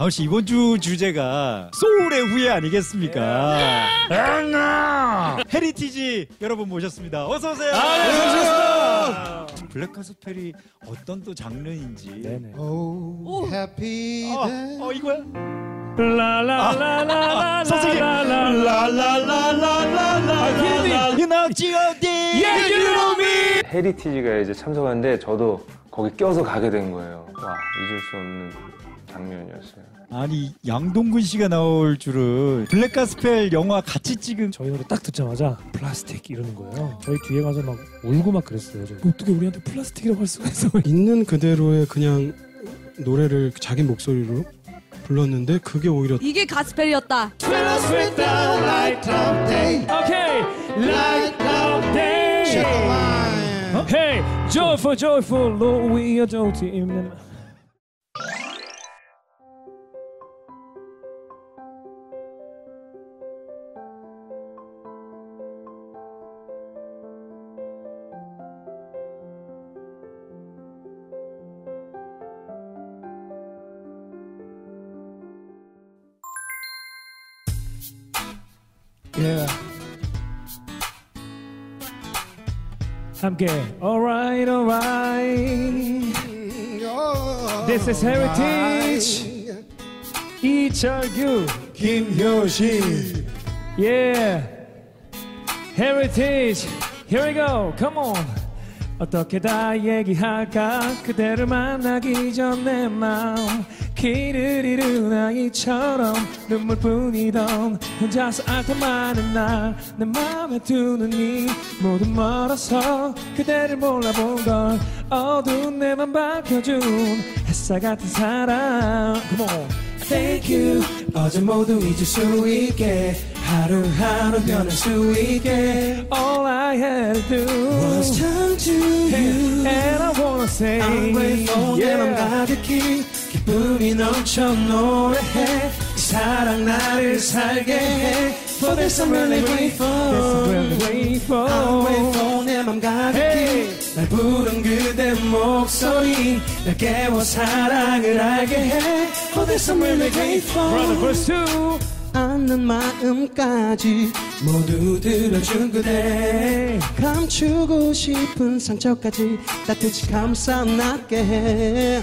다은 씨 이번 주 주제가 소울의 후예 아니겠습니까? 헤리티지 여러분 모셨습니다. 어서 오세요. 안녕하세요. 블랙카스펠이 어떤 또 장르인지. 네네. Oh, happy 어, day. 어 이거야? 라라라라라라 선생님. 라라라라라라라. 유나지 어디? 예, 유노미. 헤리티지가 이제 참석하는데 저도 거기 껴서 가게 된 거예요. 와 잊을 수 없는 장면이었어요. 아니 양동근 씨가 나올 줄은 블랙카스펠 영화 같이 찍은 저희 노래 딱 듣자마자 플라스틱 이러는 거예요. 저희 뒤에 가서 막 울고 막 그랬어요. 저. 어떻게 우리한테 플라스틱이라고 할 수가 있어? 있는 그대로의 그냥 노래를 자기 목소리로 불렀는데 그게 오히려 이게 가스펠이었다. 오케이. Hey, joyful, joyful, Lord, we adore him. 함께 alright alright This is heritage 이철규 김효신 Yeah Heritage Here we go Come on 어떻게 다 얘기할까 그대를 만나기 전 내 마음 길을 잃은 아이처럼 눈물뿐이던 혼자서 많은 날내 맘에 두는 이 모두 멀어서 그대를 몰라본 걸 어두운 내 맘 밝혀준 햇살 같은 사랑 Come on. Thank you. 어제 모두 잊을 수 있게 하루하루 변할 수 있게. All I had to do was turn to you. And I wanna say I'm grateful. 내맘 가득히 기쁨이 넘쳐 노래해 이 사랑 나를 살게 해 For this I'm really grateful I'm grateful 내맘 가득히 날 부른 그대 목소리 날 깨워 사랑을 알게 해 For this I'm really grateful Brother verse 2 않는 마음까지 모두 들어준 그대 감추고 싶은 상처까지 따뜻이 감싸 낫게 해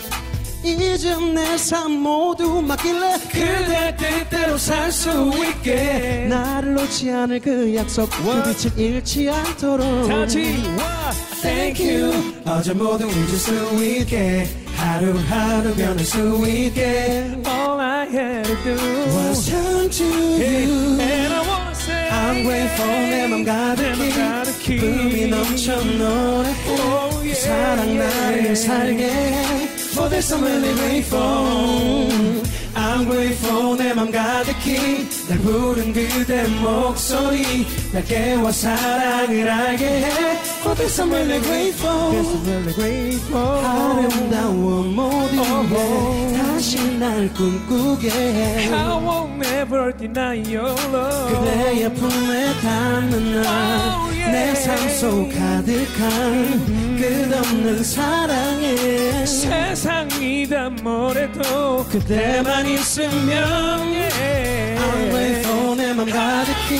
이젠 내 삶 모두 맡길래 그대 뜻대로 살 수 있게. 나를 놓지 않을 그 약속 그 빛을 잃지 않도록. 다시 와 Thank you. 어제 모두 잊을 수 있게. 하루하루 변할 수 있게. All I had to do was turn to you. And I wanna say I'm grateful. 내맘 가득히 꿈이 넘쳐 노래해 Oh, 그 사랑 나를 yeah. 살게. 해 For this I'm really grateful I'm grateful 내 맘 가득히 날 부른 그대 목소리 날 깨워 사랑을 알게 해 For this I'm really grateful I'm really grateful 아름다운 모든 게 다시 날 꿈꾸게 해 I won't never deny your love 그대의 품에 닿는 Oh, yeah. 날 내 삶 속 가득한 끝없는 사랑에 세상이 다 뭐래도 그대만 있으면. I'm grateful 내맘 가득히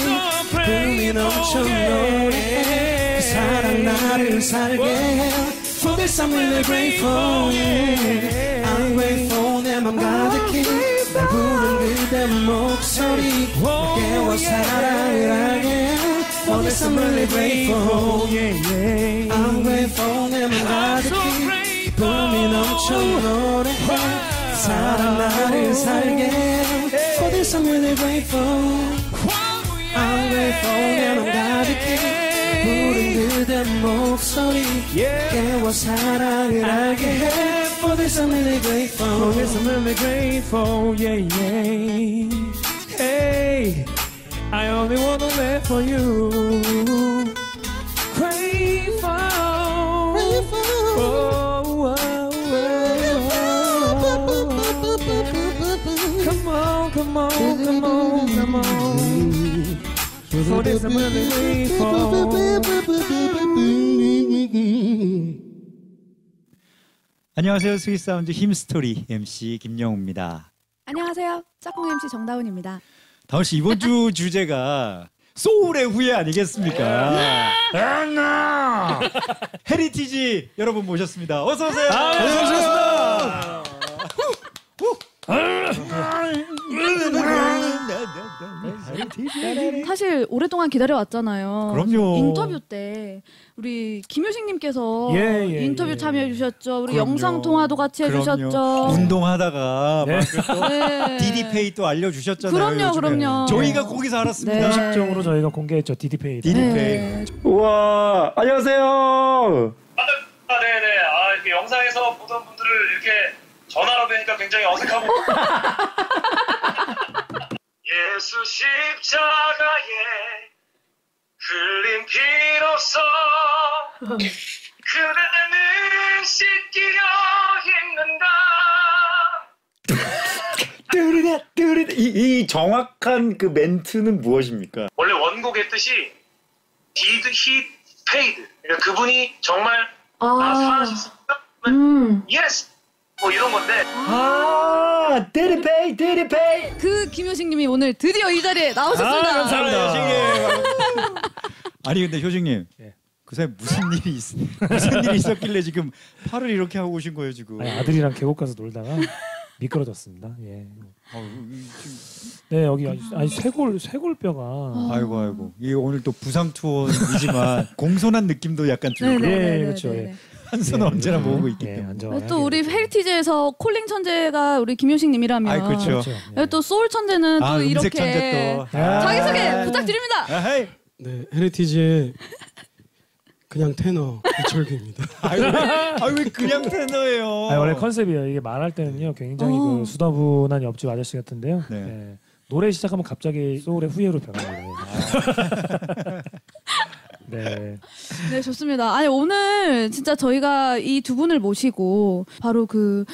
꿈이 넘쳐 노래해 그 사랑 나를 살게 해. For this I'm really grateful. I'm grateful 내맘 가득히 날 부른 그대 목소리. 깨워 사랑을 해 For this I'm really grateful yeah, yeah. I'm grateful 내맘 가득히 꿈이 넘쳐 노래해 사랑 나를 살게 해 For this I'm really grateful I'm grateful 내맘 가득히 부른 그대 목소리 깨워 사랑을 알게 해 For this I'm really grateful For this I'm really grateful, yeah, yeah. Hey, I only wanna live for you. Grateful. Oh, oh, oh. Come on, come on, come on, come on. For this I'm really grateful. 안녕하세요. Sweet Sound Hymnstory MC 김영우입니다. 안녕하세요. 짝꿍 MC 정다운입니다. 다은 씨 이번 주 주제가 소울의 후예 아니겠습니까? 헤리티지 여러분 모셨습니다. 어서 오세요. 안녕하세요. 사실 오랫동안 기다려왔잖아요. 그럼요. 인터뷰 때 우리 김효식님께서 예, 예, 인터뷰 예. 참여해 주셨죠. 우리 그럼요. 영상 통화도 같이 해 주셨죠. 그럼요. 운동하다가 네. 막 네. 디디페이 또 알려주셨잖아요. 그럼요, 요즘에. 그럼요. 저희가 거기서 알았습니다. 네. 공식적으로 저희가 공개했죠 디디페이. 디디- 네. 우와 안녕하세요. 아, 네네. 아, 이렇게 영상에서 보던 분들을 이렇게 전화로 뵈니까 굉장히 어색하고. 예수 십자가에 흘린 피로써 그대는 씻기려 했는가. 뚜르다 뚜르다 이, 이 정확한 그 멘트는 무엇입니까? 원래 원곡의 뜻이 did he paid. 그러니까 그분이 정말 아, 아, 사하셨습니까? 음. yes. 뭐 이런 건데. 아 디디페이 디디페이 그 김효식님이 오늘 드디어 이 자리에 나오셨습니다. 아, 감사합니다. 효식님. 아니 근데 효식님 예. 그새 무슨 일이 있, 무슨 일이 있었길래 지금 팔을 이렇게 하고 오신 거예요 지금? 아니, 아들이랑 계곡 가서 놀다가 미끄러졌습니다. 예. 지금- 네 여기 아니, 아니 쇄골 쇄골뼈가 아이고 아이고 이 오늘 또 부상 투혼이지만 공손한 느낌도 약간 들고 네네. 예, 네네. 그렇죠, 예. 한 손은 언제나 모으고 있기 예, 때문에. 또 우리 헤리티지에서 calling 천재가 우리 김효식님이라면 아이, 그렇죠. 그렇죠. 예. 또 소울 천재는 아 또 이렇게 천재 또 아. 자기소개 부탁드립니다. 아헤이. 네, 헤리티지의 그냥 테너 이철규입니다. 아왜 그냥 테너예요? 아니, 원래 컨셉이에요. 이게 말할 때는요 굉장히 어. 그 수더분한 옆집 아저씨 같은데요. 네. 예. 노래 시작하면 갑자기 소울의 후예로 변합니다. 네. 네, 좋습니다. 아니, 오늘 진짜 저희가 이 두 분을 모시고 바로 그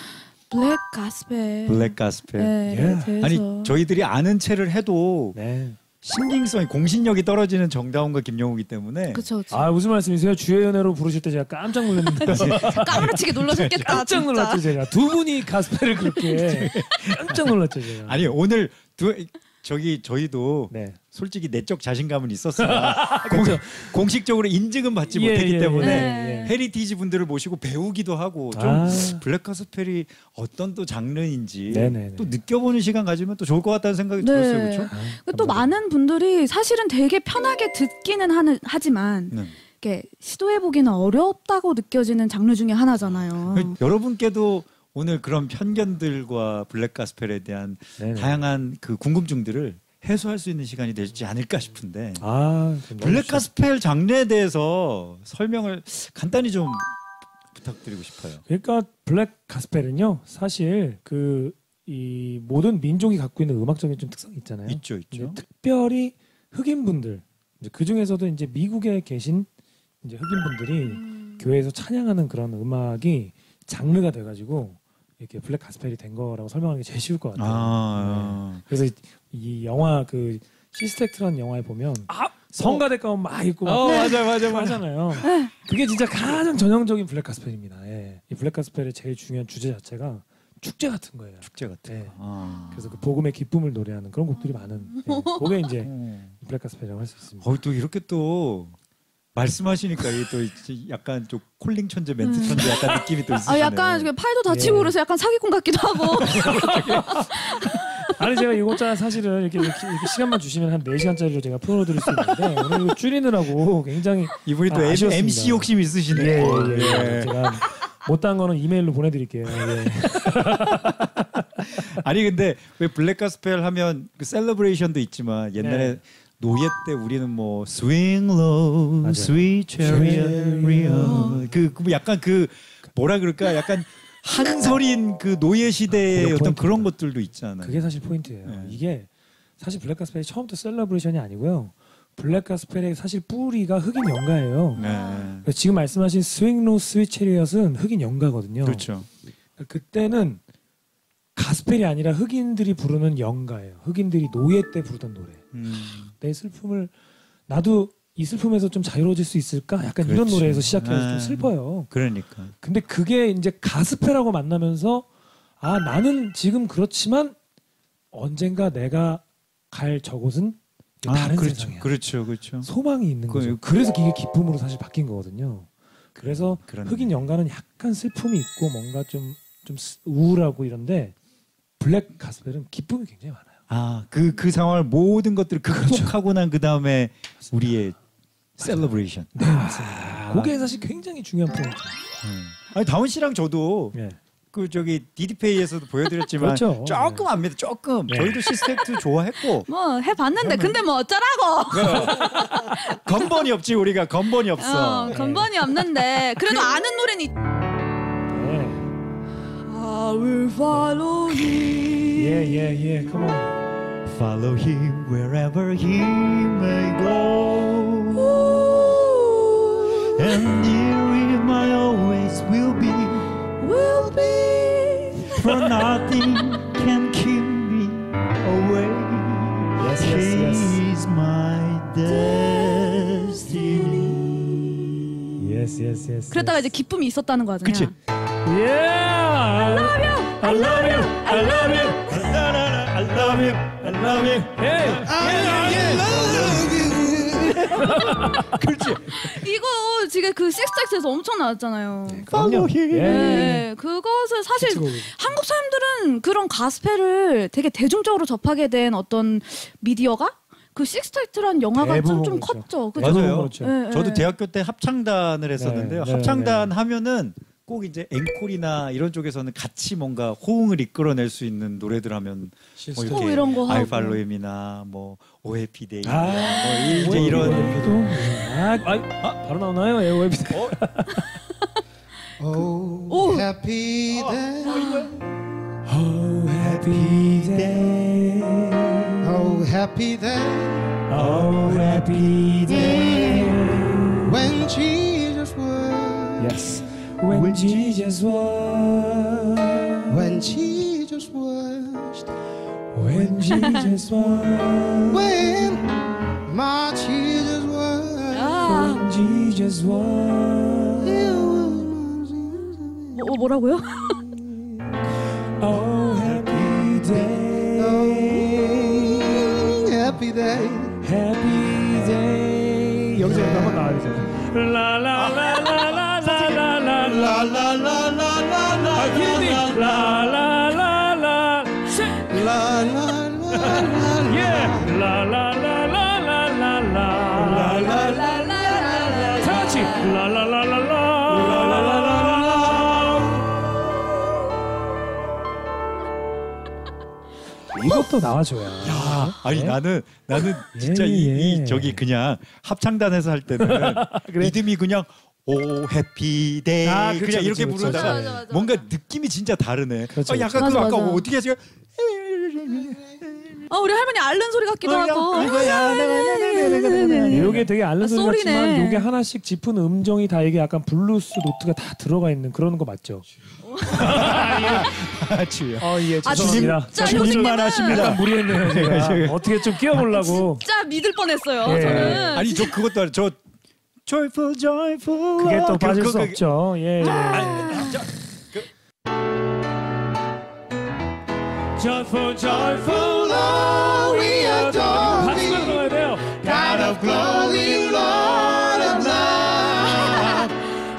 블랙 가스펠. 블랙 가스펠. 네, 예. 대해서. 아니 저희들이 아는 채를 해도 네. 신빙성이 공신력이 떨어지는 정다운과 김영우기 때문에 그쵸, 그쵸. 아 무슨 말씀이세요? 주의 은혜로 부르실 때 제가 깜짝 놀랐는데 까무러치게 놀라셨겠다. 깜짝. 놀랐죠 제가 두 분이 가스펠을 그렇게 깜짝 놀랐죠 제가. 아니 오늘 두 저기 저희도 네. 솔직히 내적 자신감은 있었으나 공, 공식적으로 인증은 받지 못했기 때문에 네. 헤리티지 분들을 모시고 배우기도 하고 좀 아. 블랙 가스펠이 어떤 또 장르인지 네네네. 또 느껴보는 시간 가지면 또 좋을 것 같다는 생각이 네. 들었어요, 그렇죠? 아, 또 많은 분들이 사실은 되게 편하게 듣기는 하는, 하지만 네. 이렇게 시도해 보기는 어렵다고 느껴지는 장르 중에 하나잖아요. 그 여러분께도 오늘 그런 편견들과 블랙 가스펠에 대한 네네. 다양한 그 궁금증들을 해소할 수 있는 시간이 되지 않을까 싶은데 아 블랙. 가스펠 장르에 대해서 설명을 간단히 좀 부탁드리고 싶어요. 그러니까 블랙 가스펠은요 사실 그 이 모든 민족이 갖고 있는 음악적인 좀 특성이 있잖아요. 있죠, 있죠. 특별히 흑인 분들 그 중에서도 이제 미국에 계신 이제 흑인 분들이 음. 교회에서 찬양하는 그런 음악이 장르가 돼가지고 이렇게 블랙 가스펠이 된 거라고 설명하는 게 제일 쉬울 것 같아요. 아, 네. 그래서 이, 이 영화 그 Sister Act라는 영화에 보면 성가대 가운 막 입고 막 어, 맞아, 맞아, 맞아. 하잖아요. 그게 진짜 가장 전형적인 블랙 가스펠입니다. 예. 이 블랙 가스펠의 제일 중요한 주제 자체가 축제 같은 거예요. 축제 같은. 네. 거. 아. 그래서 그 복음의 기쁨을 노래하는 그런 곡들이 많은. 예. 그게 이제 어. 블랙 가스펠이라고 할 수 있습니다. 어, 또 이렇게 또 말씀하시니까 이게 또 약간 좀 calling 천재, 멘트 천재 약간 느낌이 또 있으시네요. 아, 약간 그 팔도 다치고 예. 그래서 약간 사기꾼 같기도 하고. 아니 제가 이것저것 사실은 이렇게, 이렇게, 이렇게 시간만 주시면 한 4시간짜리로 제가 풀어드릴 수 있는데 오늘 이거 줄이느라고 굉장히 이분이 또 아, M-. MC 욕심 있으시네요. 예, 예, 예. 예. 제가 못한 거는 이메일로 보내드릴게요. 예. 아니 근데 왜 블랙 가스펠 하면 그 celebration도 있지만 옛날에 네. 노예 때 우리는 뭐 swing low, 맞아요. sweet chariot 그, 그 약간 그 뭐라 그럴까 약간 한 서린 그 노예 시대의 그게 어떤 포인트다. 그런 것들도 있잖아요. 그게 사실 포인트예요. 네. 이게 사실 블랙 가스펠이 처음부터 celebration이 아니고요. 블랙 가스펠의 사실 뿌리가 흑인 연가예요. 네. 지금 말씀하신 스윙로 스위체리엇은 흑인 연가거든요. 그렇죠. 그때는 가스펠이 아니라 흑인들이 부르는 연가예요. 흑인들이 노예 때 부르던 노래. 음. 내 슬픔을 나도 이 슬픔에서 좀 자유로워질 수 있을까? 약간 이런 그렇지. 노래에서 시작해서 네. 좀 슬퍼요. 그러니까. 근데 그게 이제 가스펠하고 만나면서 아 나는 지금 그렇지만 언젠가 내가 갈 저곳은 다른 그렇죠. 세상이야. 그렇죠. 그렇죠. 소망이 있는 그- 거죠. 그래서 이게 기쁨으로 사실 바뀐 거거든요. 그래서 그런 흑인 연가는 약간 슬픔이 있고 뭔가 좀, 좀 스- 우울하고 이런데 블랙 가스펠은 기쁨이 굉장히 많아요. 아, 그 그 상황을 모든 것들을 극복하고 난 그 다음에 우리의 celebration. 네, 맞습니다. 그게 사실 굉장히 중요한 포인트. 아니 다운 씨랑 저도 예. 그 저기 디디페이에서도 보여드렸지만 그렇죠. 조금 압니다. 조금 네. 저희도 시스템도 좋아했고 뭐 해봤는데 근데 뭐 어쩌라고 건번이 없지 우리가 건번이 없어. 어, 건번이 없는데 그래도 아는 노래는 있... 네. I will follow you 예, 예, 예. Come on. Follow him wherever he may go. And near him I always will be. will be For nothing can keep me away. Yes, yes, yes. He's my destiny. Yes, yes, yes. 그랬다가 이제 기쁨이 있었다는 거잖아요 그치? Yeah. I love you. I love you. I love you. I love you. I love you. Hey. 그렇지. 이거 지금 그 시스터 액트에서 엄청 나왔잖아요 Follow him. 예. 네, 그것을 사실 히트곡이죠. 한국 사람들은 그런 가스펠을 되게 대중적으로 접하게 된 어떤 미디어가 그 시스터 액트란 영화가 좀, 좀 그렇죠. 컸죠. 그죠? 맞아요. 그렇죠. 네, 저도 네. 대학교 때 합창단을 했었는데요. 네, 네, 합창단 하면은 꼭 이제 앵콜이나 이런 쪽에서는 같이 뭔가 호응을 이끌어낼 수 있는 노래들 하면 뭐또 이런 거 아이 하고. Follow him이나 뭐 오해피데이 아, 뭐 이제 이런 아, 아, 아, 바로 나오나요? 예, 웹. Oh, Oh. happy day. Oh, happy day. Oh, happy day. Oh, happy day. she just watched. When she just watched. When she just watched. When my she just watched. 아. When she just watched. 어, 뭐라고요? 이것도 나와줘야. 아니 네? 나는 나는 진짜 예, 이, 이 예. 저기 그냥 합창단에서 할 때는 리듬이 그냥 oh happy day 아, 그쵸, 그냥 이렇게 그쵸, 그쵸. 부르다가 맞아, 맞아, 맞아, 뭔가. 느낌이 진짜 다르네. 그렇죠, 아, 약간 그렇죠. 그 아까 맞아. 어떻게 하지? 어, 우리 할머니 앓는 소리 같기도 하고. 이게 되게 아, 소리 소리네. 같지만 이게 하나씩 짚은 음정이 다 이게 약간 blues note가 다 들어가 있는 그런 거 맞죠? 아, 주여. 어, 예, 아, 죄송합니다. 진짜 주님만 효진님은 하십니다. 약간 무리했네요, 제가. 어떻게 좀 끼워보려고. 진짜 믿을 뻔했어요. 예. 저는. 아니 저 그것도 아니 저 joyful joyful 그게 또 그- 빠질 그- 수 그- 없죠. 예, 예. joyful, joyful, Lord, we adore thee. God of glory, Lord of love,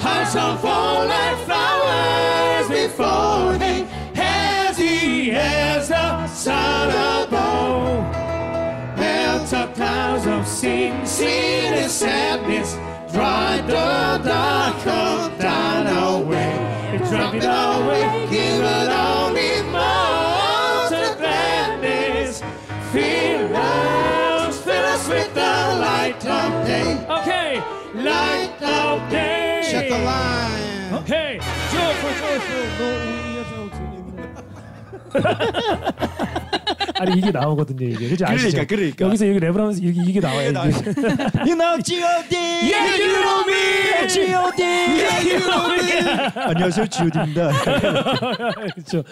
hearts shall fall like flowers before thee, as he the sun above. Melt up clouds of sin, sin and sadness, dry the dark of thine away, drop it away. 아니 이게 나오거든요 이게 그죠 아시죠? 그러니까, 그러니까. 여기서 여기 랩을 하면서 이게, 이게 나와요 이게. You know G.O.D. Yeah, you know me. G.O.D. Yeah, you know me. 안녕하세요 G.O.D입니다. 그렇죠.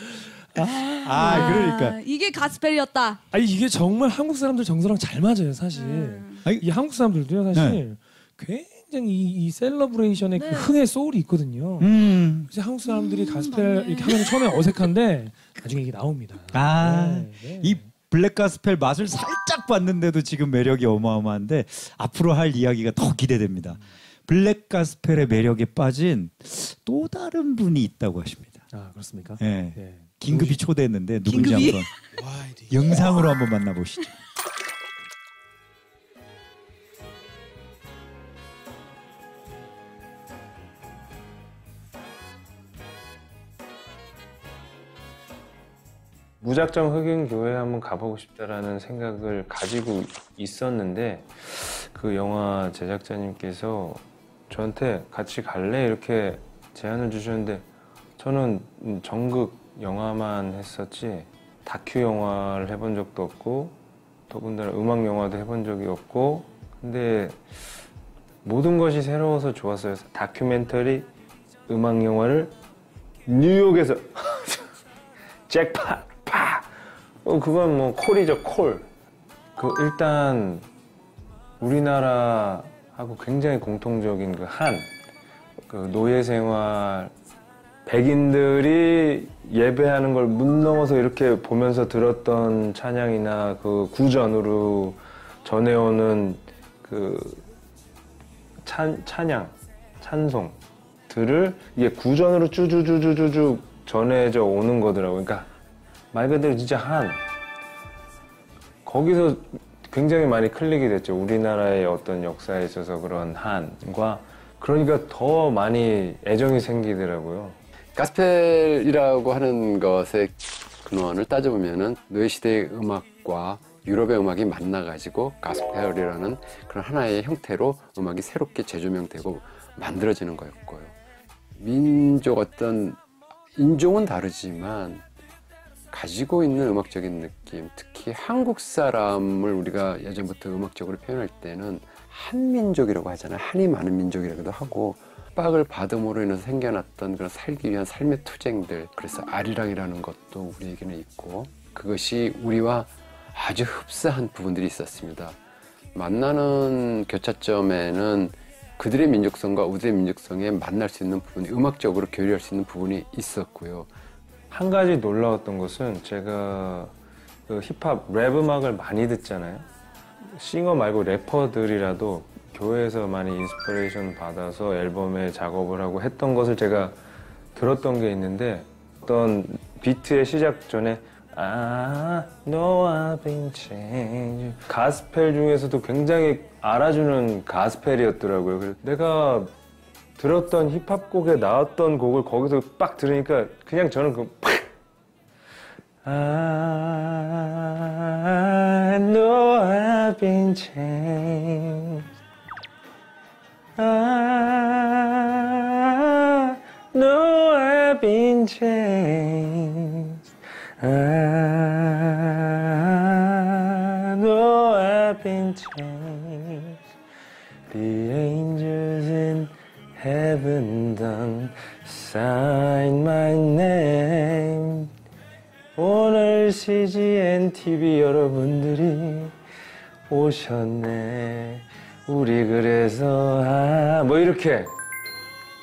아 그러니까 이게 가스펠이었다. 아니 이게 정말 한국 사람들 정서랑 잘 맞아요 사실. 아니, 이 한국 사람들도요 사실 굉장히 이, 이 celebration의 네. 그 흥의 소울이 있거든요. 음. 그래서 한국 사람들이 가스펠 맞네. 이렇게 하면 처음에 어색한데 나중에 이게 나옵니다. 아, 네, 네. 이 블랙 가스펠 맛을 살짝 봤는데도 지금 매력이 어마어마한데 앞으로 할 이야기가 더 기대됩니다. 블랙 가스펠의 매력에 빠진 또 다른 분이 있다고 하십니다. 아 그렇습니까? 예. 예. 긴급히 초대했는데 누군지 긴급히? 한번 영상으로 한번 만나보시죠. 무작정 흑인 교회 한번 가보고 싶다라는 생각을 가지고 있었는데 그 영화 제작자님께서 저한테 같이 갈래 이렇게 제안을 주셨는데 저는 음, 정극 영화만 했었지 다큐 영화를 해본 적도 없고 더군다나 음악 영화도 해본 적이 없고 근데 모든 것이 새로워서 좋았어요 다큐멘터리 음악 영화를 뉴욕에서 잭팟 파. 어 그건 뭐 콜이죠 콜. 그 일단 우리나라하고 굉장히 공통적인 그 한 그 노예 생활 백인들이 예배하는 걸 문 넘어서 이렇게 보면서 들었던 찬양이나 그 구전으로 전해오는 그 찬, 찬양, 찬송들을 이게 구전으로 쭈쭈쭈쭈쭈 전해져 오는 거더라고요. 그러니까 말 그대로 진짜 한 거기서 굉장히 많이 클릭이 됐죠. 우리나라의 어떤 역사에 있어서 그런 한과 그러니까 더 많이 애정이 생기더라고요. 가스펠이라고 하는 것의 근원을 따져보면은 노예 시대의 음악과 유럽의 음악이 만나가지고 가스펠이라는 그런 하나의 형태로 음악이 새롭게 재조명되고 만들어지는 거였고요. 민족 어떤 인종은 다르지만 가지고 있는 음악적인 느낌, 특히 한국 사람을 우리가 예전부터 음악적으로 표현할 때는 한민족이라고 하잖아요. 한이 많은 민족이라고도 하고 빡을 받음으로 인해서 생겨났던 그런 살기 위한 삶의 투쟁들. 그래서 아리랑이라는 것도 우리에게는 있고 그것이 우리와 아주 흡사한 부분들이 있었습니다. 만나는 교차점에는 그들의 민족성과 우리의 민족성에 만날 수 있는 부분이 음악적으로 교류할 수 있는 부분이 있었고요. 한 가지 놀라웠던 것은 제가 그 힙합 랩 음악을 많이 듣잖아요. 싱어 말고 래퍼들이라도 교회에서 많이 inspiration 받아서 앨범에 작업을 하고 했던 것을 제가 들었던 게 있는데 어떤 비트의 시작 전에 아, no I've 가스펠 중에서도 굉장히 알아주는 가스펠이었더라고요. 그래서 내가 들었던 힙합곡에 나왔던 곡을 거기서 빡 들으니까 그냥 저는 그 팍! I know I've been changed I know I've been changed 오셨네. 우리 그래서 아, 뭐 이렇게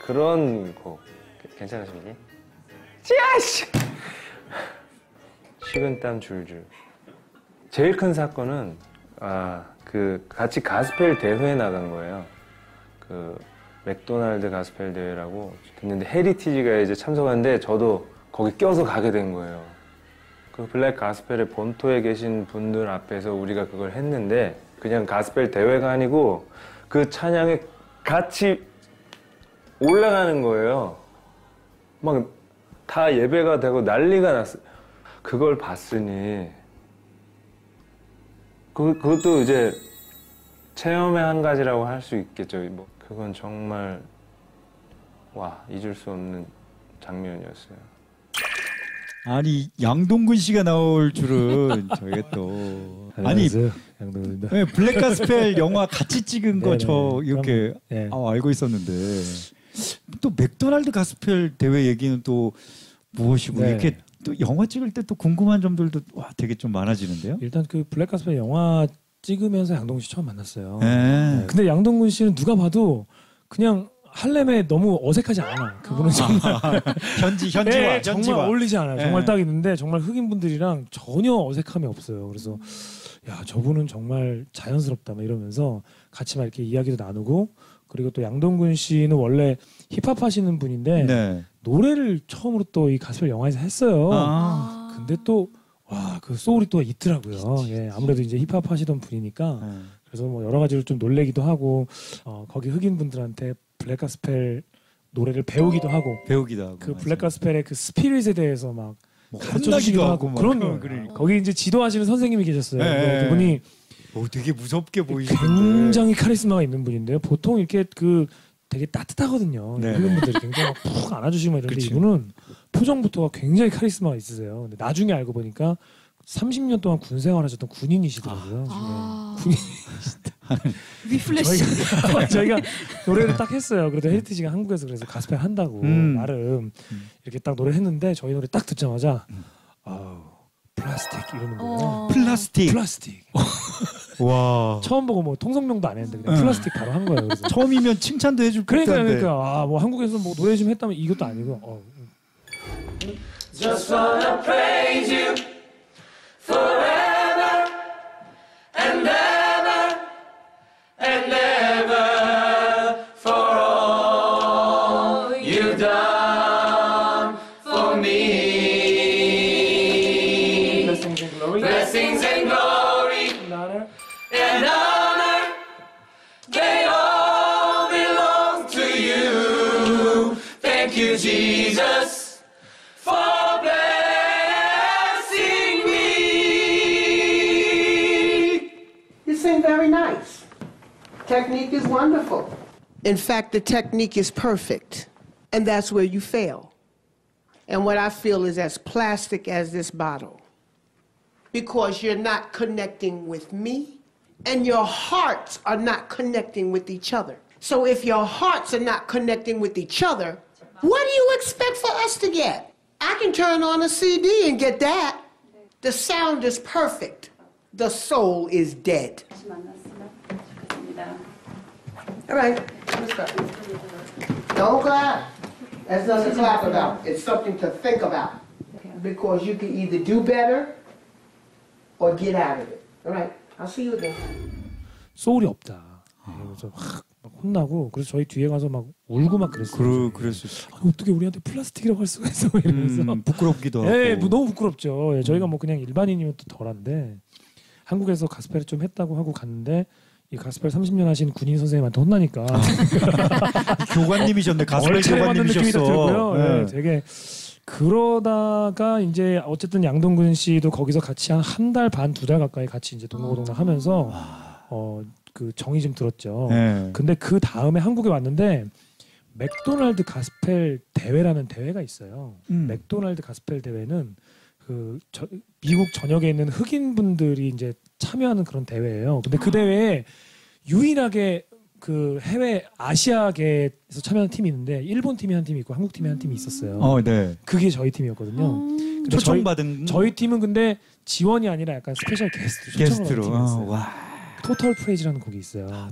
그런 곡 괜찮으십니까? 짜씨! 식은땀 줄줄. 제일 큰 사건은 아, 그 같이 가스펠 대회에 나간 거예요. 그 맥도날드 가스펠 대회라고 듣는데 헤리티지가 이제 참석하는데 저도 거기 껴서 가게 된 거예요. 그 블랙 가스펠의 본토에 계신 분들 앞에서 우리가 그걸 했는데 그냥 가스펠 대회가 아니고 그 찬양에 같이 올라가는 거예요. 막 다 예배가 되고 난리가 났어요. 그걸 봤으니 그, 그것도 이제 체험의 한 가지라고 할 수 있겠죠. 뭐 그건 정말 와 잊을 수 없는 장면이었어요. 아니 양동근 씨가 나올 줄은 저희가 또 아니 양동입니다. 네, 블랙 가스펠 영화 같이 찍은 거 네네. 저 이렇게 네. 아, 알고 있었는데 또 맥도날드 가스펠 대회 얘기는 또 무엇이고 네. 이렇게 또 영화 찍을 때 또 궁금한 점들도 와 되게 좀 많아지는데요. 일단 그 블랙 가스펠 영화 찍으면서 양동근 씨 처음 만났어요. 네. 근데 양동근 씨는 누가 봐도 그냥 할렘에 너무 어색하지 않아. 그분은 정말 현지 현지화 네. 정말 어울리지 않아요. 네. 정말 딱 있는데 정말 흑인 분들이랑 전혀 어색함이 없어요. 그래서 야 저분은 정말 자연스럽다 막 이러면서 같이 막 이렇게 이야기도 나누고 그리고 또 양동근 씨는 원래 힙합 하시는 분인데 네. 노래를 처음으로 또 이 가수별 영화에서 했어요. 아. 근데 또 와 그 소울이 또 있더라고요. 예, 아무래도 이제 힙합 하시던 분이니까 네. 그래서 뭐 여러 가지로 좀 놀래기도 하고 어, 거기 흑인 분들한테 블랙가스펠 노래를 배우기도 하고 배우기도 하고. 그. 블랙가스펠의 그 spirit에 대해서 막 뭐 가르쳐 혼나기도 주기도 하고 하고 막 그런 거 그러니까. 거기 이제 지도하시는 선생님이 계셨어요. 네, 네. 그분이 오, 되게 무섭게 보이시는데. 굉장히 카리스마가 있는 분인데요. 보통 이렇게 그 되게 따뜻하거든요. 네. 흑인분들이 굉장히 막푹 안아주시고 막 이런데 그치. 이분은 표정부터가 굉장히 카리스마가 있으세요. 근데 나중에 알고 보니까 30년 동안 군 생활하셨던 군인이시더라고요. 아. 군인 위플래시. 저희가, 저희가 노래를 딱 했어요. 그래도 헤리티지가 한국에서 그래서 가스펠 한다고 음. 나름 이렇게 딱 노래 했는데 저희 노래 딱 듣자마자 아우 플라스틱 이러는 거예요. 어. 플라스틱. 플라스틱. 와. 처음 보고 뭐 통성명도 안 했는데 그냥 응. 플라스틱 바로 한 거예요. 그래서 처음이면 칭찬도 해줄 그러니까. 그러니까 아 뭐 한국에서 뭐 노래 좀 했다면 이것도 아니고 어, Just wanna praise you forever and ever and never for all you've done for me. blessings and glory. Blessings and glory and honor, they all belong to you. Thank you, Jesus, Technique is wonderful. In fact, the technique is perfect, and that's where you fail. And what I feel is as plastic as this bottle. Because you're not connecting with me, and your hearts are not connecting with each other. So if your hearts are not connecting with each other, what do you expect for us to get? I can turn on a CD and get that. The sound is perfect. The soul is dead. All right, let's go. Don't clap. That's nothing to clap about. It's something to think about. Because you can either do better or get out of it. All right, I'll see you again. 소울이 없다. 그래서 확, 막 혼나고 그래서 저희 뒤에 가서 막 울고 막 그랬어요. 그러 그랬을 수. 아니, 어떻게 우리한테 플라스틱이라고 할 수가 있어 이러면서. 음, 부끄럽기도 하고. 예, 뭐 너무 부끄럽죠. 예, 저희가 뭐 그냥 일반인이면 또 덜한데 한국에서 가스펠을 좀 했다고 하고 갔는데 이 가스펠 30년 하신 군인 선생님한테 혼나니까 교관님이셨네. 얼차려 받는 느낌이 딱 교관님이셨어. 네. 예, 되게 그러다가 이제 어쨌든 양동근 씨도 거기서 같이 한 한 달 반 두 달 가까이 같이 이제 동고동락 하면서 어 그 정이 좀 들었죠. 네. 근데 그 다음에 한국에 왔는데 맥도날드 가스펠 대회라는 대회가 있어요. 음. 맥도날드 가스펠 대회는 그 저- 미국 전역에 있는 흑인 분들이 이제 참여하는 그런 대회예요. 근데 그 대회에 유일하게 그 해외 아시아계에서 참여하는 팀이 있는데 일본 팀이 한 팀이 있고 한국 팀이 한 팀이 있었어요. 어, 네. 그게 저희 팀이었거든요. 근데 저희, 초청받은 저희 팀은 근데 지원이 아니라 약간 special guest guest로. 어, 와. Total Praise라는 곡이 있어요. 아,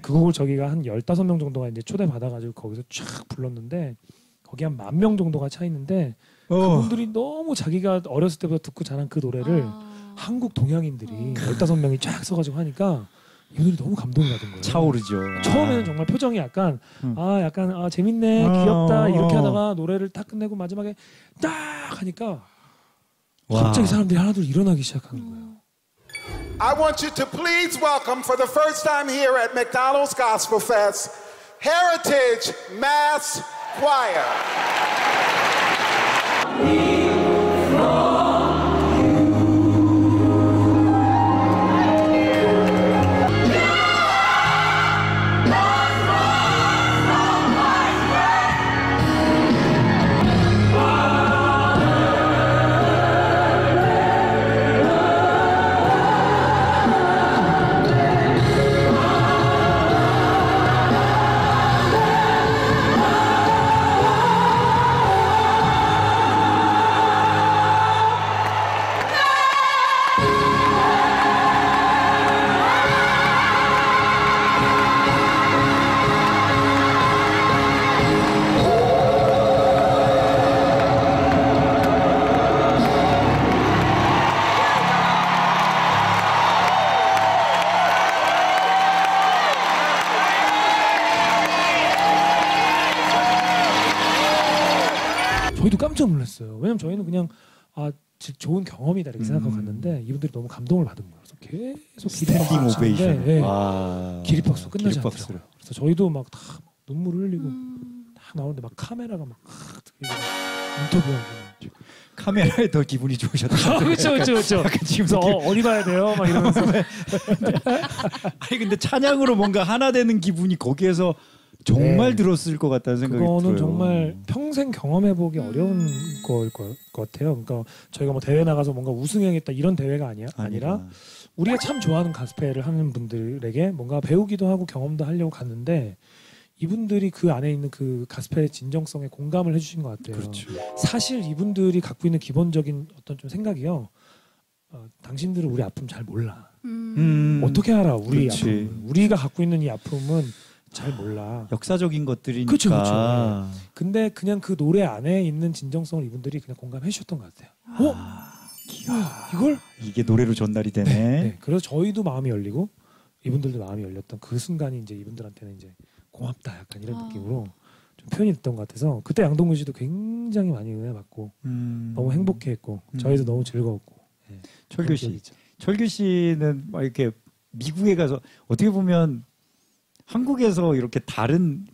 그 곡을 저희가 한 15명 정도가 이제 초대 받아 가지고 거기서 쫙 불렀는데 거기 한 만 명 정도가 차 있는데 어. 그분들이 너무 자기가 어렸을 때부터 듣고 자란 그 노래를 아. 한국 동양인들이 15명이 쫙 서가지고 하니까 이분들이 너무 감동이 받은 거예요. 차오르죠. 처음에는 정말 표정이 약간 음. 아 약간 아 재밌네 어, 귀엽다 이렇게 어. 하다가 노래를 딱 끝내고 마지막에 딱 하니까 와. 갑자기 사람들이 하나둘 일어나기 시작하는 거예요. I want you to please welcome for the first time here at McDonald's Gospel Fest, Heritage Mass Choir. 왜냐면 저희는 그냥 아 지- 좋은 경험이다 이렇게 생각하고 음. 갔는데 이분들이 너무 감동을 받은 거예요. 그래서 계속 하시는데, 오베이션. 예. 와. 기립박수 끝나지. 않더라고요. 그래서 저희도 막 다 눈물을 흘리고 음. 딱 나오는데 막 카메라가 막 인터뷰하고 카메라에 더 기분이 좋으셨다. 아, 그렇죠, 그렇죠, 그렇죠. 약간 지금 그래서 이렇게- 어, 어디 봐야 돼요? 막 이러면서 아니 근데 찬양으로 뭔가 하나 되는 기분이 거기에서 정말 네. 들었을 것 같다는 생각이 그거는 들어요. 정말 평생 경험해보기 어려운 거일 것 같아요. 그러니까 저희가 뭐 대회 나가서 뭔가 우승해야겠다 이런 대회가 아니야 아니라 우리가 참 좋아하는 가스펠을 하는 분들에게 뭔가 배우기도 하고 경험도 하려고 갔는데 이분들이 그 안에 있는 그 가스펠의 진정성에 공감을 해주신 것 같아요. 그렇죠. 사실 이분들이 갖고 있는 기본적인 어떤 좀 생각이요. 어, 당신들은 우리 아픔 잘 몰라. 음, 어떻게 알아? 우리 그렇지. 아픔. 우리가 갖고 있는 이 아픔은 잘 몰라. 역사적인 것들이니까. 그쵸, 그쵸. 근데 그냥 그 노래 안에 있는 진정성을 이분들이 그냥 공감해 주셨던 것 같아요. 어? 이걸? 이게 노래로 전달이 되네. 네. 그래서 저희도 마음이 열리고 이분들도 마음이 열렸던 그 순간이 이제 이분들한테는 이제 고맙다 약간 이런 아. 느낌으로 좀 표현이 됐던 것 같아서 그때 양동근 씨도 굉장히 많이 은혜 받고 음. 너무 행복해했고 음. 저희도 너무 즐거웠고 예. 철규 씨. 철규 씨는 막 이렇게 미국에 가서 어떻게 보면 한국에서 이렇게 다른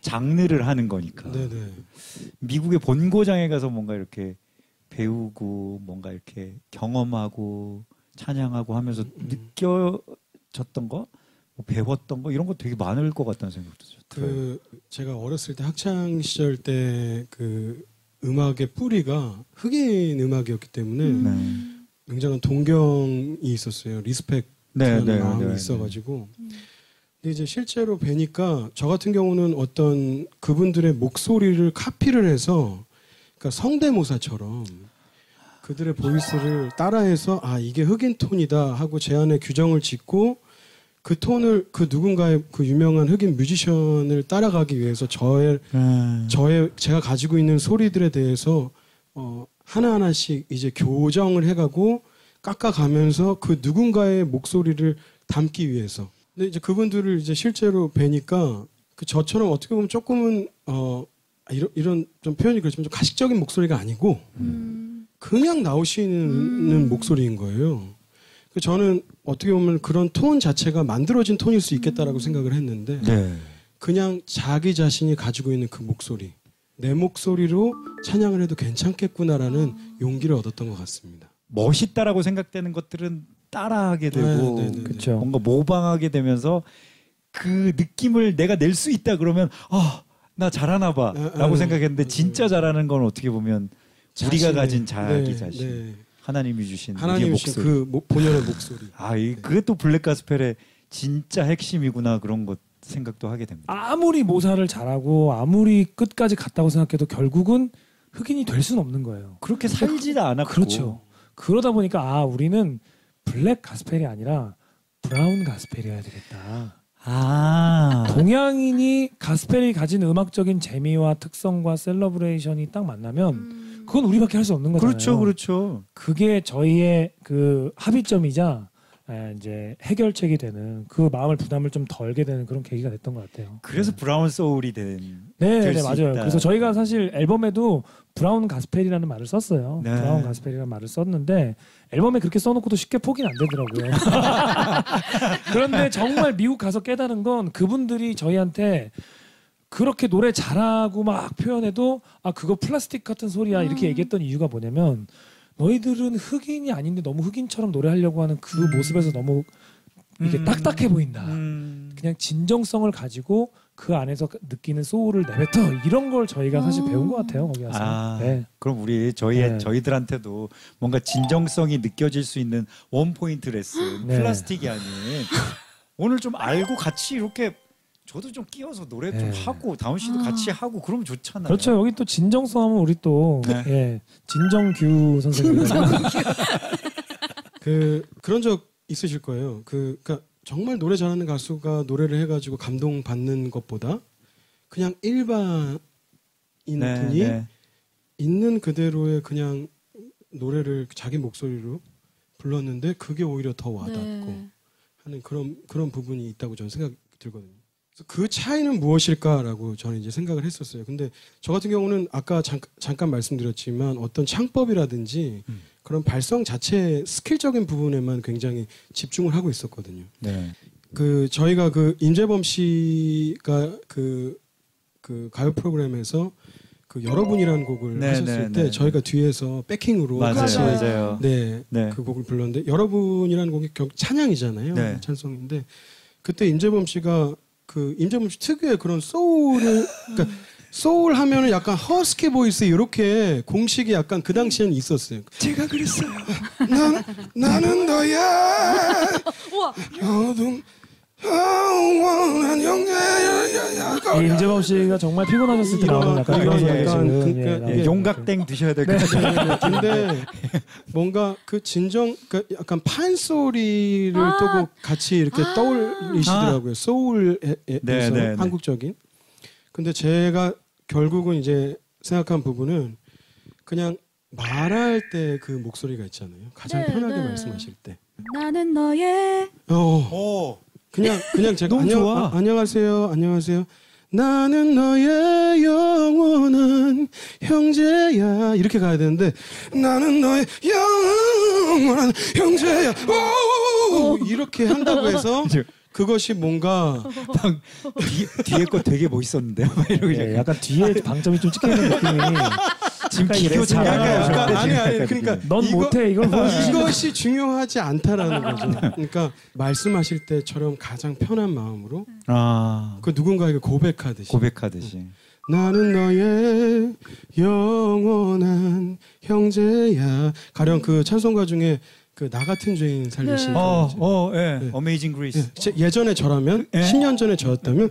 장르를 하는 거니까. 네네. 미국의 본고장에 가서 뭔가 이렇게 배우고 뭔가 이렇게 경험하고 찬양하고 하면서 음. 느껴졌던 거, 뭐 배웠던 거 이런 거 되게 많을 것 같다는 생각도 들어요. 그 제가 어렸을 때 학창 시절 때 그 음악의 뿌리가 흑인 음악이었기 때문에 네. 굉장한 동경이 있었어요. respect 네, 하는 네, 마음이 네, 있어가지고. 근데 이제 실제로 뵈니까 저 같은 경우는 어떤 그분들의 목소리를 카피를 해서 그러니까 성대모사처럼 그들의 voice를 따라해서 아 이게 흑인 톤이다 하고 제 안에 규정을 짓고 그 톤을 그 누군가의 그 유명한 흑인 뮤지션을 따라가기 위해서 저의 음. 저의 제가 가지고 있는 소리들에 대해서 어 하나 하나씩 이제 교정을 해가고 깎아가면서 그 누군가의 목소리를 담기 위해서. 근데 이제 그분들을 이제 실제로 뵈니까 그 저처럼 어떻게 보면 조금은 어 이런 이런 좀 표현이 그렇지만 좀 가식적인 목소리가 아니고 그냥 나오시는 목소리인 거예요. 그 저는 어떻게 보면 그런 톤 자체가 만들어진 톤일 수 있겠다라고 생각을 했는데 네. 그냥 자기 자신이 가지고 있는 그 목소리 내 목소리로 찬양을 해도 괜찮겠구나라는 용기를 얻었던 것 같습니다. 멋있다라고 생각되는 것들은 따라하게 되고 네, 네, 네, 네. 뭔가 모방하게 되면서 그 느낌을 내가 낼 수 있다 그러면 아나 잘하나 봐라고 아, 아, 생각했는데 진짜 잘하는 건 어떻게 보면 우리가 자신의- 가진 자기 네, 자신 네. 하나님이 주신 하나님 목소리 그 모- 본연의 목소리. 아, 이 그게 또 블랙 가스펠의 진짜 핵심이구나 그런 것 생각도 하게 됩니다. 아무리 모사를 잘하고 아무리 끝까지 갔다고 생각해도 결국은 흑인이 될 수는 없는 거예요. 그렇게 살지도 않았고 그렇죠. 그러다 보니까 아 우리는 black gospel이 아니라 brown gospel이어야 되겠다. 아. 동양인이 가스펠이 가진 음악적인 재미와 특성과 celebration이 딱 만나면 그건 우리밖에 할 수 없는 거잖아요. 그렇죠, 그렇죠. 그게 저희의 그 합의점이자 에, 이제 해결책이 되는 그 마음을 부담을 좀 덜게 되는 그런 계기가 됐던 것 같아요. 그래서 brown soul이 된. 네, 될네수 맞아요. 있다. 그래서 저희가 사실 앨범에도 brown gospel이라는 말을 썼어요. 네. brown gospel이라는 말을 썼는데 앨범에 그렇게 써놓고도 쉽게 포기는 안 되더라고요. 그런데 정말 미국 가서 깨달은 건 그분들이 저희한테 그렇게 노래 잘하고 막 표현해도 아 그거 플라스틱 같은 소리야 이렇게 얘기했던 이유가 뭐냐면 너희들은 흑인이 아닌데 너무 흑인처럼 노래하려고 하는 그 모습에서 너무 이게 음. 딱딱해 보인다. 음. 그냥 진정성을 가지고 그 안에서 느끼는 소울을 내뱉어 이런 걸 저희가 사실 배운 것 같아요 거기 가서. 아, 네. 그럼 우리 저희 네. 저희들한테도 뭔가 진정성이 느껴질 수 있는 원 포인트 레슨, 네. 플라스틱이 아닌 오늘 좀 알고 같이 이렇게 저도 좀 끼워서 노래 좀 네. 하고 다운 씨도 같이 하고 그러면 좋잖아요. 그렇죠. 여기 또 진정성 하면 우리 또 네. 예, 진정규 선생님. 그 그런 적 있으실 거예요. 그 그러니까 정말 노래 잘하는 가수가 노래를 해가지고 감동 받는 것보다 그냥 일반인 네, 분이 네. 있는 그대로의 그냥 노래를 자기 목소리로 불렀는데 그게 오히려 더 와닿고 네. 하는 그런 그런 부분이 있다고 저는 생각 들거든요. 그 차이는 무엇일까라고 저는 이제 생각을 했었어요. 근데 저 같은 경우는 아까 잠, 잠깐 말씀드렸지만 어떤 창법이라든지 음. 그런 발성 자체 스킬적인 부분에만 굉장히 집중을 하고 있었거든요. 네. 그 저희가 그 임재범 씨가 그, 그 가요 프로그램에서 그 여러분이라는 곡을 네, 하셨을 네, 때 네. 저희가 뒤에서 백킹으로 맞아요, 같이 맞아요. 네, 네. 그 곡을 불렀는데 여러분이라는 곡이 경- 찬양이잖아요. 네. 찬송인데 그때 임재범 씨가 그 임재범 씨 특유의 그런 소울을 그러니까 소울 하면은 약간 husky voice 이렇게 공식이 약간 그 당시에는 있었어요. 제가 그랬어요. 난 나는 너야. 우와. 어둠 영원한 임재범 씨가 정말 피곤하셨을 때 나오는 약간 그런 예, 그- 예, 이게 용각땡 드셔야 될 것 같아요. 근데 뭔가 그 진정 그 약간 판 소리를 아. 또 같이 이렇게 아. 떠올리시더라고요. 소울에서 네, 네, 네. 한국적인. 근데 제가 결국은 이제 생각한 부분은 그냥 말할 때 그 목소리가 있잖아요. 가장 네, 편하게 네. 말씀하실 때. 나는 너의 어, 오. 그냥 그냥 제가 너무 안녕, 좋아. 아, 안녕하세요, 안녕하세요. 나는 너의 영원한 형제야 이렇게 가야 되는데 나는 너의 영원한 형제야 오 이렇게 한다고 해서 그것이 뭔가 방, 뒤, 뒤에 거 되게 멋있었는데요. 예, 약간 약간 뒤에 방점이 좀 찍혀 있는 느낌이 지금 기교 거죠. 약간, 아니 아니 그러니까. 넌 이거- 못해 이걸 이것이 중요하지 않다라는 거죠. 그러니까 말씀하실 때처럼 가장 편한 마음으로 아 그 누군가에게 고백하듯이 고백하듯이. 나는 너의 영원한 형제야. 가령 그 찬송가 중에 그 나 같은 죄인 살리신 네. 어, 분. 어, 예. 네. 어메이징 그리스. 예, 제- 예전에 저라면 예? 10년 전에 저였다면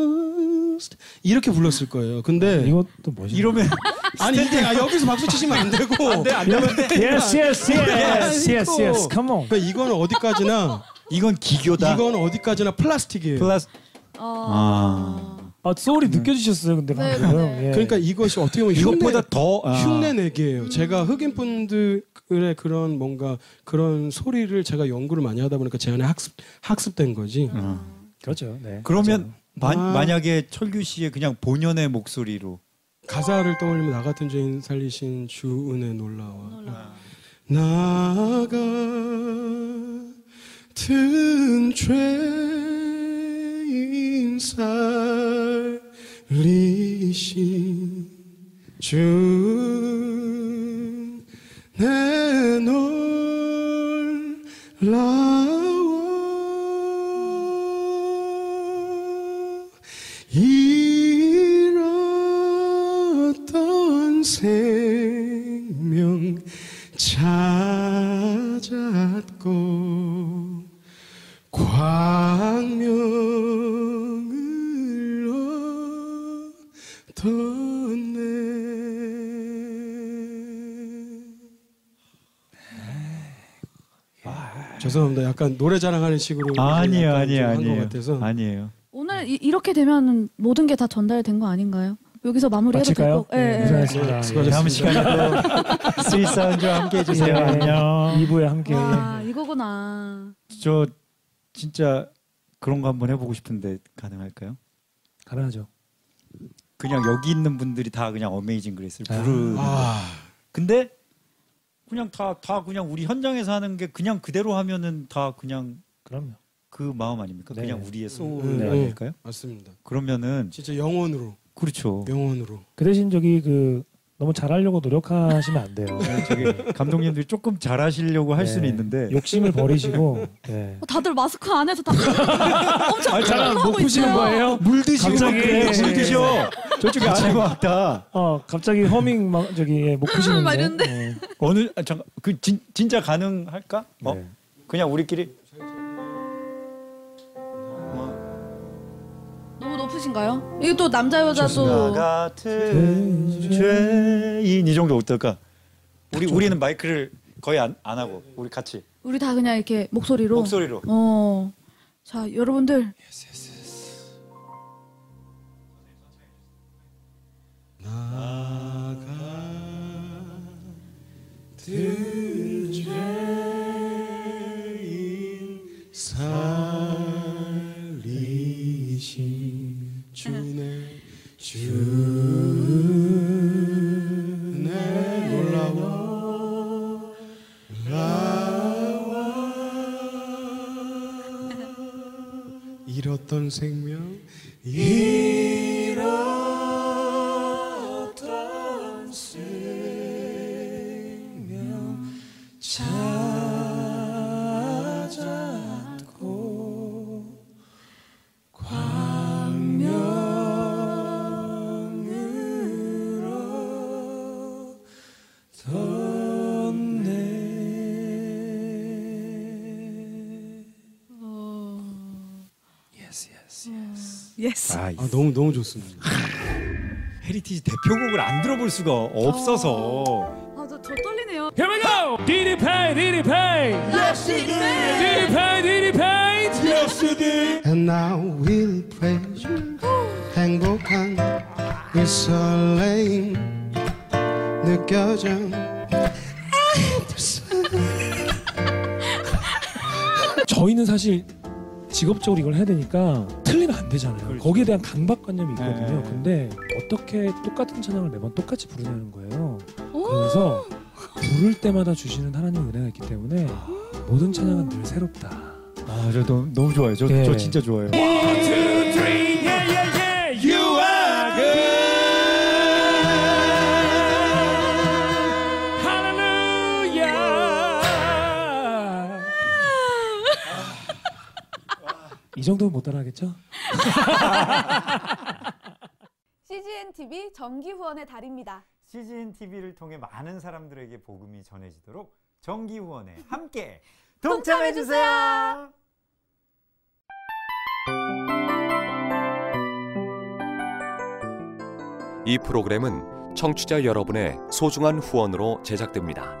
이렇게 불렀을 거예요. 근데 이것도 뭐지? 이러면 아니 이게 아, 여기서 박수 치시면 안 되고 안돼 안돼 Yes, yes, yes, yes, yes. Come on. 그러니까 이건 어디까지나 이건 기교다. 이건 어디까지나 플라스틱이에요. 플러스 어... 아 소울이 느껴지셨어요, 근데 네, 방금. 네. 예. 그러니까 이것이 어떻게 보면 이것보다 흉내, 더 아. 흉내 내기예요. 제가 흑인 분들의 그런 뭔가 그런 소리를 제가 연구를 많이 하다 보니까 제 안에 학습 학습된 거지. 그렇죠. 네. 그러면 마, 아. 만약에 철규 씨의 그냥 본연의 목소리로 가사를 떠올리면 나 같은 죄인 살리신 주 은혜 놀라워. 나 같은 죄인 살리신 주내 놀라워 찾았고 광명을 얻었네. 죄송합니다. 약간 노래 자랑하는 식으로 아니에요, 아니에요, 좀한것 아니에요. 같아서 아니에요. 오늘 이, 이렇게 되면 모든 게 다 전달된 거 아닌가요? 여기서 마무리해도? 되고. 예, 네, 예. 고생하셨습니다. 수고하셨습니다. 다음 시간에도 Sweet Sound와 함께 해주세요. 예. 안녕. 2부에 함께. 와 이거구나. 저 진짜 그런 거 한번 해보고 싶은데 가능할까요? 가능하죠. 그냥 여기 있는 분들이 다 그냥 Amazing Grace를 아. 부르는 거. 아, 근데 그냥 다 다 그냥 우리 현장에서 하는 게 그냥 그대로 하면은 다 그냥 그럼요. 그 마음 아닙니까? 네. 그냥 우리의 소울 네. 아닐까요? 맞습니다. 그러면은 진짜 영혼으로 그렇죠. 영혼으로 그 대신 저기 그 너무 잘하려고 노력하시면 안 돼요. 저기 감독님들이 조금 잘하시려고 할 네. 수는 있는데 욕심을 버리시고. 네. 어, 다들 마스크 안에서 다 엄청 아, 잠깐 하고 있어요. 거예요? 물 드시고 갑자기 그래, 물 예. 드셔. 저쪽에 안에 막다 어 갑자기 허밍 막 저기 예, 못 푸시는데. 어, 어느 아, 잠깐 그 진, 진짜 가능할까? 어? 네. 그냥 우리끼리 너무 높으신가요? 이거 또 남자 여자 나또 같은 죄인 이 정도 어떨까? 우리 우리는 마이크를 거의 안, 안 하고 우리 같이 우리 다 그냥 이렇게 목소리로. 목소리로. 어. 자, 여러분들. 살리신 잃었던 생명 yes, yes. 예스. 아, 아 너무 너무 좋습니다. 헤리티지 대표곡을 안 들어볼 수가 없어서 아, 저, 저 떨리네요. Here we go. 디디 페이, 디디 페이. 디디 페이, 디디 페이. And now we'll praise you 행복한 이 설레임 느껴져 저희는 사실 직업적으로 이걸 해야 되니까 틀리면 안 되잖아요. 거기에 대한 강박관념이 있거든요. 네. 근데 어떻게 똑같은 찬양을 매번 똑같이 부르냐는 거예요. 그래서 부를 때마다 주시는 하나님의 은혜가 있기 때문에 모든 찬양은 늘 새롭다. 아, 저 너무, 너무 좋아요. 저, 네. 저 진짜 좋아해요. One, two, 이 정도는 못 따라하겠죠? CGN TV 정기 후원의 달입니다. CGN TV를 통해 많은 사람들에게 복음이 전해지도록 정기 후원에 함께 동참해 주세요. 이 프로그램은 청취자 여러분의 소중한 후원으로 제작됩니다.